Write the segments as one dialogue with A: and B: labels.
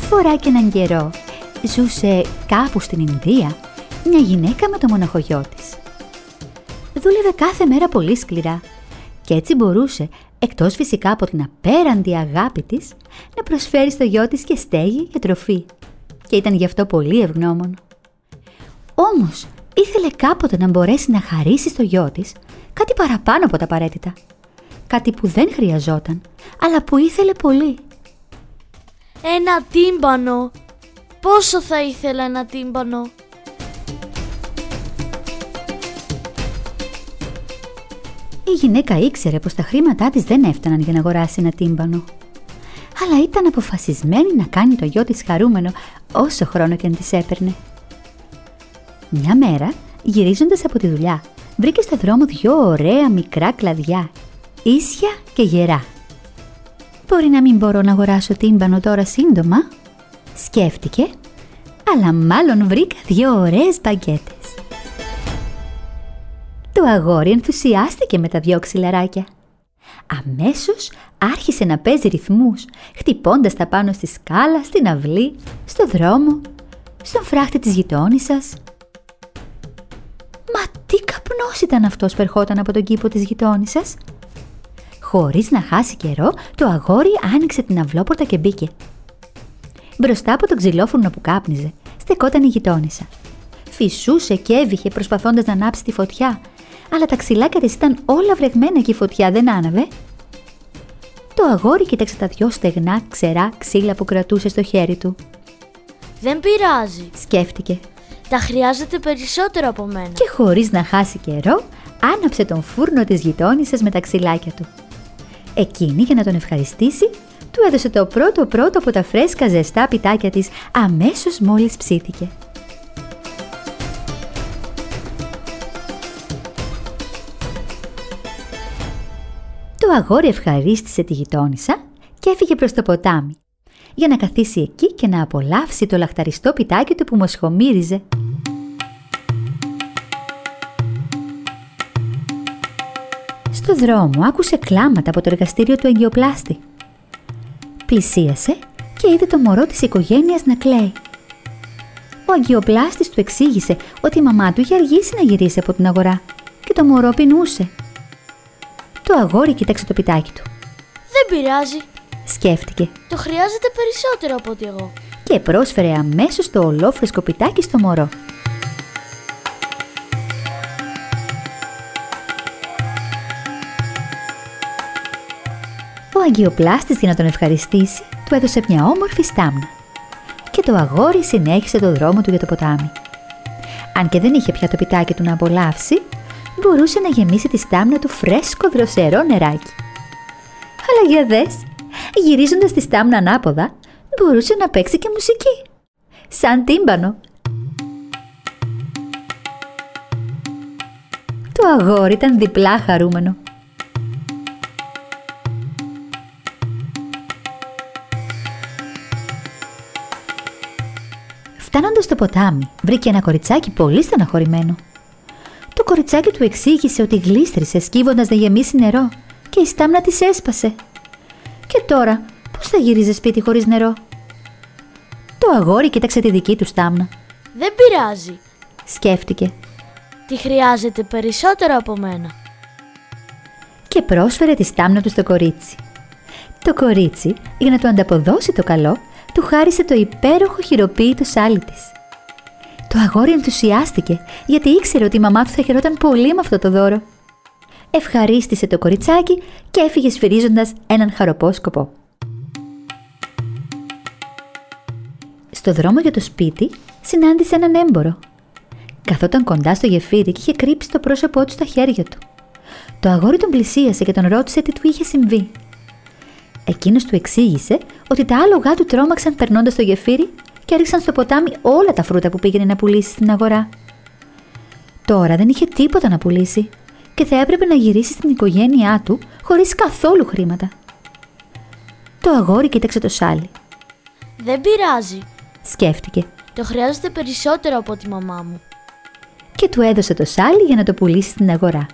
A: Μια φορά και έναν καιρό ζούσε κάπου στην Ινδία μια γυναίκα με το μοναχογιό της. Δούλευε κάθε μέρα πολύ σκληρά και έτσι μπορούσε, εκτός φυσικά από την απέραντη αγάπη της, να προσφέρει στο γιο της και στέγη και τροφή. Και ήταν γι' αυτό πολύ ευγνώμων. Όμως, ήθελε κάποτε να μπορέσει να χαρίσει στο γιο της κάτι παραπάνω από τα απαραίτητα. Κάτι που δεν χρειαζόταν, αλλά που ήθελε πολύ.
B: Ένα τύμπανο. Πόσο θα ήθελα ένα τύμπανο.
A: Η γυναίκα ήξερε πως τα χρήματά της δεν έφταναν για να αγοράσει ένα τύμπανο. Αλλά ήταν αποφασισμένη να κάνει το γιο της χαρούμενο όσο χρόνο και αν της έπαιρνε. Μια μέρα, γυρίζοντας από τη δουλειά, βρήκε στο δρόμο δυο ωραία μικρά κλαδιά, ίσια και γερά. Μπορεί να μην μπορώ να αγοράσω τύμπανο τώρα σύντομα, σκέφτηκε, αλλά μάλλον βρήκα δύο ωραίες μπαγκέτες. Το αγόρι ενθουσιάστηκε με τα δυο ξυλαράκια. Αμέσως άρχισε να παίζει ρυθμούς, χτυπώντας τα πάνω στη σκάλα, στην αυλή, στο δρόμο, στον φράχτη της γειτόνισσας. Μα τι καπνός ήταν αυτός που ερχόταν από τον κήπο της γειτόνισσας. Χωρίς να χάσει καιρό, το αγόρι άνοιξε την αυλόπορτα και μπήκε. Μπροστά από τον ξυλόφουρνο που κάπνιζε, στεκόταν η γειτόνισσα. Φυσούσε και έβηχε προσπαθώντας να ανάψει τη φωτιά, αλλά τα ξυλάκια της ήταν όλα βρεγμένα και η φωτιά δεν άναβε. Το αγόρι κοίταξε τα δυο στεγνά ξερά ξύλα που κρατούσε στο χέρι του.
B: Δεν πειράζει.
A: Σκέφτηκε
B: Τα χρειάζεται περισσότερο από μένα.
A: και χωρίς να χάσει καιρό, άναψε τον φούρνο της γειτόνισσας με τα ξυλάκια του. Εκείνη για να τον ευχαριστήσει, του έδωσε το πρώτο πρώτο από τα φρέσκα ζεστά πιτάκια της αμέσως μόλις ψήθηκε. Το αγόρι ευχαρίστησε τη γειτόνισσα και έφυγε προς το ποτάμι για να καθίσει εκεί και να απολαύσει το λαχταριστό πιτάκι του που μοσχομύριζε. Στο δρόμο άκουσε κλάματα από το εργαστήριο του εγκυοπλάστη. Πλησίασε και είδε το μωρό της οικογένειας να κλαίει. Ο αγκιοπλάστης του εξήγησε ότι η μαμά του είχε αργήσει να γυρίσει από την αγορά και το μωρό πεινούσε. Το αγόρι κοίταξε το πιτάκι του.
B: Δεν πειράζει.
A: Σκέφτηκε
B: Το χρειάζεται περισσότερο από ότι εγώ.
A: και πρόσφερε αμέσως το ολόφρεσκο πιτάκι στο μωρό. Ο αγκιοπλάστης για να τον ευχαριστήσει του έδωσε μια όμορφη στάμνα και το αγόρι συνέχισε το δρόμο του για το ποτάμι. Αν και δεν είχε πια το πιτάκι του να απολαύσει, μπορούσε να γεμίσει τη στάμνα του φρέσκο δροσερό νεράκι. Αλλά για δες, γυρίζοντας τη στάμνα ανάποδα, μπορούσε να παίξει και μουσική. Σαν τύμπανο. Το αγόρι ήταν διπλά χαρούμενο. Φτάνοντας στο ποτάμι, βρήκε ένα κοριτσάκι πολύ στεναχωρημένο. Το κοριτσάκι του εξήγησε ότι γλίστρισε σκύβοντας να γεμίσει νερό και η στάμνα της έσπασε. Και τώρα, πώς θα γύριζε σπίτι χωρίς νερό; Το αγόρι κοίταξε τη δική του στάμνα.
B: Δεν πειράζει.
A: Σκέφτηκε
B: Τι χρειάζεται περισσότερο από μένα.
A: και πρόσφερε τη στάμνα του στο κορίτσι. Το κορίτσι, για να του ανταποδώσει το καλό, του χάρισε το υπέροχο χειροποίητο σάλι της. Το αγόρι ενθουσιάστηκε, γιατί ήξερε ότι η μαμά του θα χαιρόταν πολύ με αυτό το δώρο. Ευχαρίστησε το κοριτσάκι και έφυγε σφυρίζοντας έναν χαροπό σκοπό. Στο δρόμο για το σπίτι συνάντησε έναν έμπορο. Καθόταν κοντά στο γεφύρι και είχε κρύψει το πρόσωπό του στα χέρια του. Το αγόρι τον πλησίασε και τον ρώτησε τι του είχε συμβεί. Εκείνος του εξήγησε ότι τα άλογά του τρόμαξαν περνώντας το γεφύρι και έριξαν στο ποτάμι όλα τα φρούτα που πήγαινε να πουλήσει στην αγορά. Τώρα δεν είχε τίποτα να πουλήσει και θα έπρεπε να γυρίσει στην οικογένειά του χωρίς καθόλου χρήματα. Το αγόρι κοίταξε το σάλι.
B: Δεν πειράζει.
A: Σκέφτηκε
B: Το χρειάζεται περισσότερο από τη μαμά μου.
A: και του έδωσε το σάλι για να το πουλήσει στην αγορά.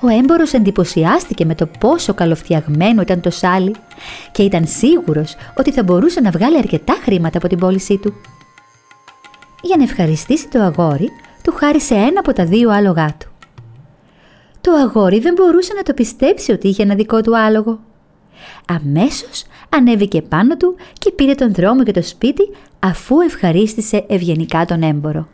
A: Ο έμπορος εντυπωσιάστηκε με το πόσο καλοφτιαγμένο ήταν το σάλι και ήταν σίγουρος ότι θα μπορούσε να βγάλει αρκετά χρήματα από την πώλησή του. Για να ευχαριστήσει το αγόρι, του χάρισε ένα από τα δύο άλογά του. Το αγόρι δεν μπορούσε να το πιστέψει ότι είχε ένα δικό του άλογο. Αμέσως ανέβηκε πάνω του και πήρε τον δρόμο για το σπίτι αφού ευχαρίστησε ευγενικά τον έμπορο.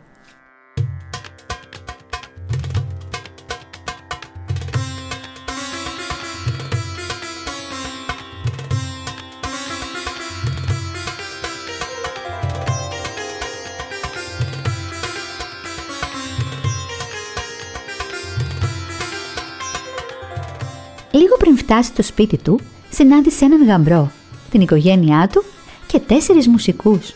A: Λίγο πριν φτάσει στο σπίτι του, συνάντησε έναν γαμπρό, την οικογένειά του και τέσσερις μουσικούς,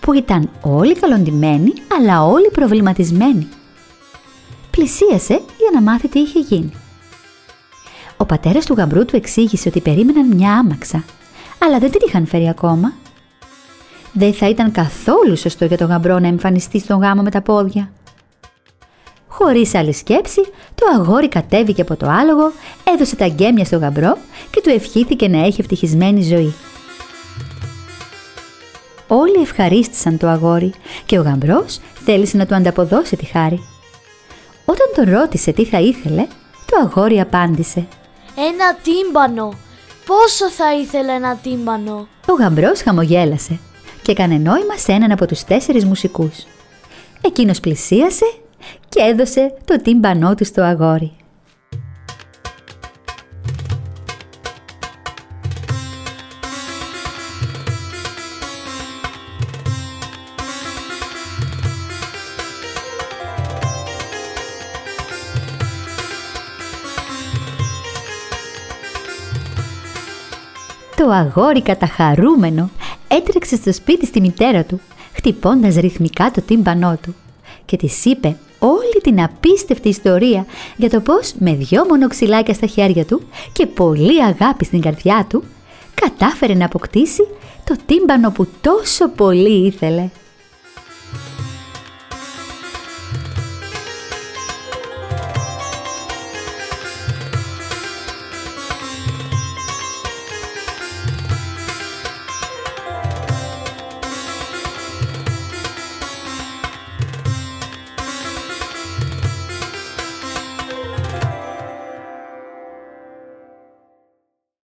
A: που ήταν όλοι καλοντημένοι αλλά όλοι προβληματισμένοι. Πλησίασε για να μάθει τι είχε γίνει. Ο πατέρας του γαμπρού του εξήγησε ότι περίμεναν μια άμαξα, αλλά δεν την είχαν φέρει ακόμα. Δεν θα ήταν καθόλου σωστό για τον γαμπρό να εμφανιστεί στον γάμο με τα πόδια. Χωρίς άλλη σκέψη, το αγόρι κατέβηκε από το άλογο, έδωσε τα γκέμια στο γαμπρό και του ευχήθηκε να έχει ευτυχισμένη ζωή. Όλοι ευχαρίστησαν το αγόρι και ο γαμπρός θέλησε να του ανταποδώσει τη χάρη. Όταν τον ρώτησε τι θα ήθελε, το αγόρι απάντησε
B: «Ένα τύμπανο! Πόσο θα ήθελε ένα τύμπανο!»
A: Ο γαμπρός χαμογέλασε και έκανε νόημα σε έναν από τους τέσσερις μουσικούς. Εκείνος πλησίασε και έδωσε το τύμπανό του στο αγόρι. Το αγόρι καταχαρούμενο έτρεξε στο σπίτι στη μητέρα του, χτυπώντας ρυθμικά το τύμπανό του και της είπε όλη την απίστευτη ιστορία για το πώς με δυο μονοξυλάκια στα χέρια του και πολύ αγάπη στην καρδιά του κατάφερε να αποκτήσει το τύμπανο που τόσο πολύ ήθελε.